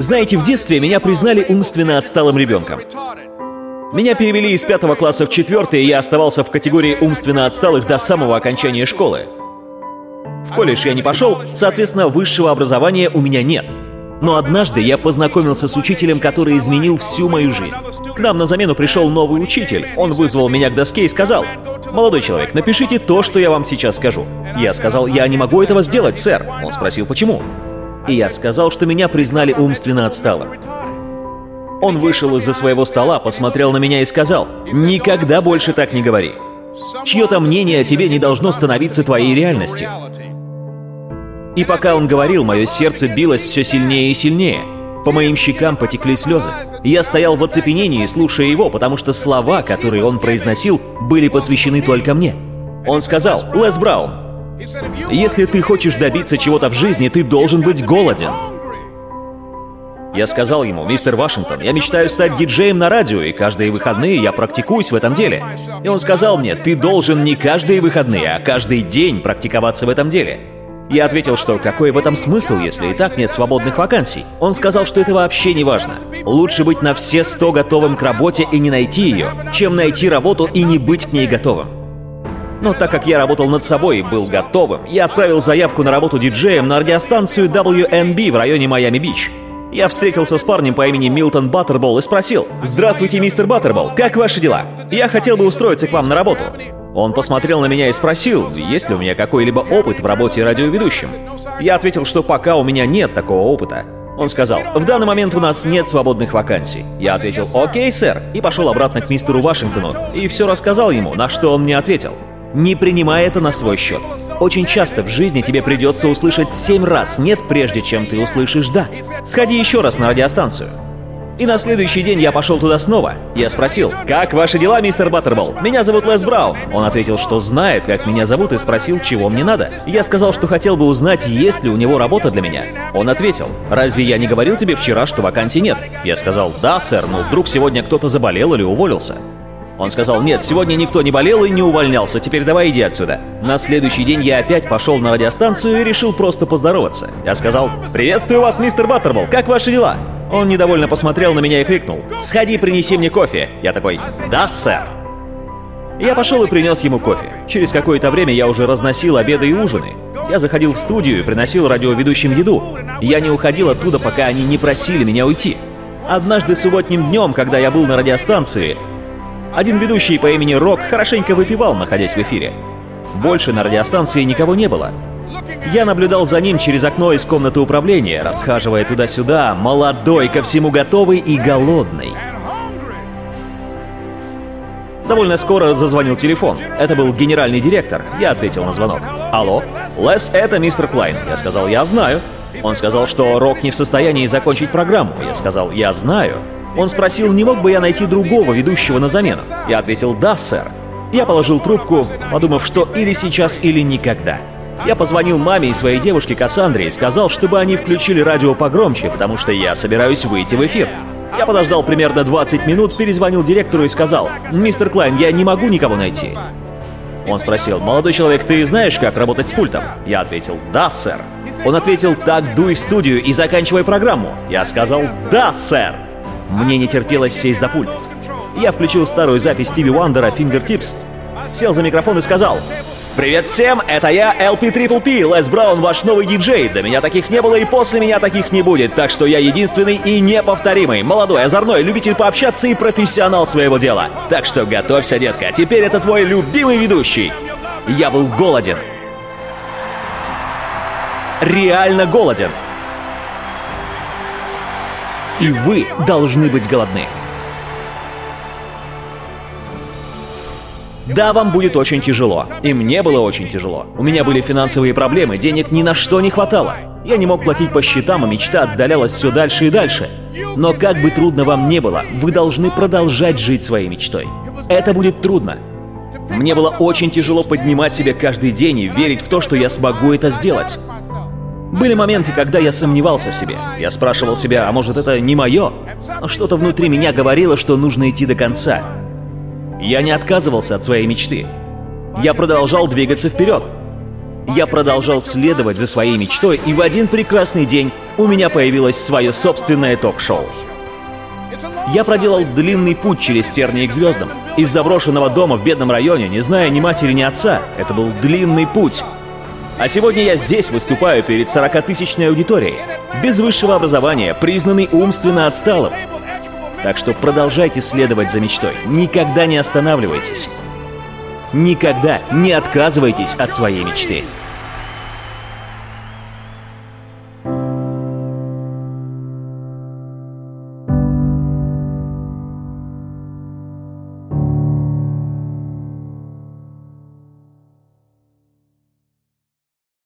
Знаете, в детстве меня признали умственно отсталым ребенком. Меня перевели из пятого класса в четвертый, и я оставался в категории умственно отсталых до самого окончания школы. В колледж я не пошел, соответственно, высшего образования у меня нет. Но однажды я познакомился с учителем, который изменил всю мою жизнь. К нам на замену пришел новый учитель. Он вызвал меня к доске и сказал, «Молодой человек, напишите то, что я вам сейчас скажу». Я сказал, «Я не могу этого сделать, сэр». Он спросил, «Почему?» И я сказал, что меня признали умственно отсталым. Он вышел из-за своего стола, посмотрел на меня и сказал, «Никогда больше так не говори. Чье-то мнение о тебе не должно становиться твоей реальностью». И пока он говорил, мое сердце билось все сильнее и сильнее. По моим щекам потекли слезы. Я стоял в оцепенении, слушая его, потому что слова, которые он произносил, были посвящены только мне. Он сказал, «Лес Браун, если ты хочешь добиться чего-то в жизни, ты должен быть голоден». Я сказал ему, мистер Вашингтон, я мечтаю стать диджеем на радио, и каждые выходные я практикуюсь в этом деле. И он сказал мне, ты должен не каждые выходные, а каждый день практиковаться в этом деле. Я ответил, что какой в этом смысл, если и так нет свободных вакансий. Он сказал, что это вообще не важно. Лучше быть на все сто готовым к работе и не найти ее, чем найти работу и не быть к ней готовым. Но так как я работал над собой и был готовым, я отправил заявку на работу диджеем на радиостанцию WNB в районе Майами-Бич. Я встретился с парнем по имени Милтон Баттербол и спросил, «Здравствуйте, мистер Баттербол, как ваши дела? Я хотел бы устроиться к вам на работу». Он посмотрел на меня и спросил, есть ли у меня какой-либо опыт в работе радиоведущим. Я ответил, что пока у меня нет такого опыта. Он сказал, в данный момент у нас нет свободных вакансий. Я ответил, окей, сэр, и пошел обратно к мистеру Вашингтону и все рассказал ему, на что он мне ответил. Не принимай это на свой счет. Очень часто в жизни тебе придется услышать семь раз «нет», прежде чем ты услышишь «да». Сходи еще раз на радиостанцию. И на следующий день я пошел туда снова. Я спросил, «Как ваши дела, мистер Баттербол? Меня зовут Лес Браун». Он ответил, что знает, как меня зовут, и спросил, чего мне надо. Я сказал, что хотел бы узнать, есть ли у него работа для меня. Он ответил, «Разве я не говорил тебе вчера, что вакансий нет?» Я сказал, «Да, сэр, но вдруг сегодня кто-то заболел или уволился». Он сказал, нет, сегодня никто не болел и не увольнялся, теперь давай иди отсюда. На следующий день я опять пошел на радиостанцию и решил просто поздороваться. Я сказал, приветствую вас, мистер Баттербол, как ваши дела? Он недовольно посмотрел на меня и крикнул, сходи, принеси мне кофе. Я такой, да, сэр. Я пошел и принес ему кофе. Через какое-то время я уже разносил обеды и ужины. Я заходил в студию и приносил радиоведущим еду. Я не уходил оттуда, пока они не просили меня уйти. Однажды субботним днем, когда я был на радиостанции, один ведущий по имени Рок хорошенько выпивал, находясь в эфире. Больше на радиостанции никого не было. Я наблюдал за ним через окно из комнаты управления, расхаживая туда-сюда, молодой, ко всему готовый и голодный. Довольно скоро зазвонил телефон. Это был генеральный директор. Я ответил на звонок. «Алло? Лес, это мистер Клайн». Я сказал, «Я знаю». Он сказал, что Рок не в состоянии закончить программу. Я сказал, «Я знаю». Он спросил, не мог бы я найти другого ведущего на замену. Я ответил «Да, сэр». Я положил трубку, подумав, что или сейчас, или никогда. Я позвонил маме и своей девушке Кассандре и сказал, чтобы они включили радио погромче, потому что я собираюсь выйти в эфир. Я подождал примерно 20 минут, перезвонил директору и сказал, «Мистер Клайн, я не могу никого найти». Он спросил, «Молодой человек, ты знаешь, как работать с пультом?» Я ответил, «Да, сэр». Он ответил, «Так, дуй в студию и заканчивай программу». Я сказал, «Да, сэр». Мне не терпелось сесть за пульт. Я включил старую запись Стиви Уандера «Fingertips», сел за микрофон и сказал «Привет всем, это я, LP Triple P, Лес Браун, ваш новый диджей. До меня таких не было и после меня таких не будет, так что я единственный и неповторимый, молодой, озорной, любитель пообщаться и профессионал своего дела. Так что готовься, детка, теперь это твой любимый ведущий». Я был голоден. Реально голоден. И вы должны быть голодны. Да, вам будет очень тяжело. И мне было очень тяжело. У меня были финансовые проблемы, денег ни на что не хватало. Я не мог платить по счетам, а мечта отдалялась все дальше и дальше. Но как бы трудно вам не было, вы должны продолжать жить своей мечтой. Это будет трудно. Мне было очень тяжело поднимать себя каждый день и верить в то, что я смогу это сделать. Были моменты, когда я сомневался в себе. Я спрашивал себя, а может это не мое? Но что-то внутри меня говорило, что нужно идти до конца. Я не отказывался от своей мечты. Я продолжал двигаться вперед. Я продолжал следовать за своей мечтой, и в один прекрасный день у меня появилось свое собственное ток-шоу. Я проделал длинный путь через тернии к звездам. Из заброшенного дома в бедном районе, не зная ни матери, ни отца. Это был длинный путь. А сегодня я здесь выступаю перед 40-тысячной аудиторией. Без высшего образования, признанный умственно отсталым. Так что продолжайте следовать за мечтой. Никогда не останавливайтесь. Никогда не отказывайтесь от своей мечты.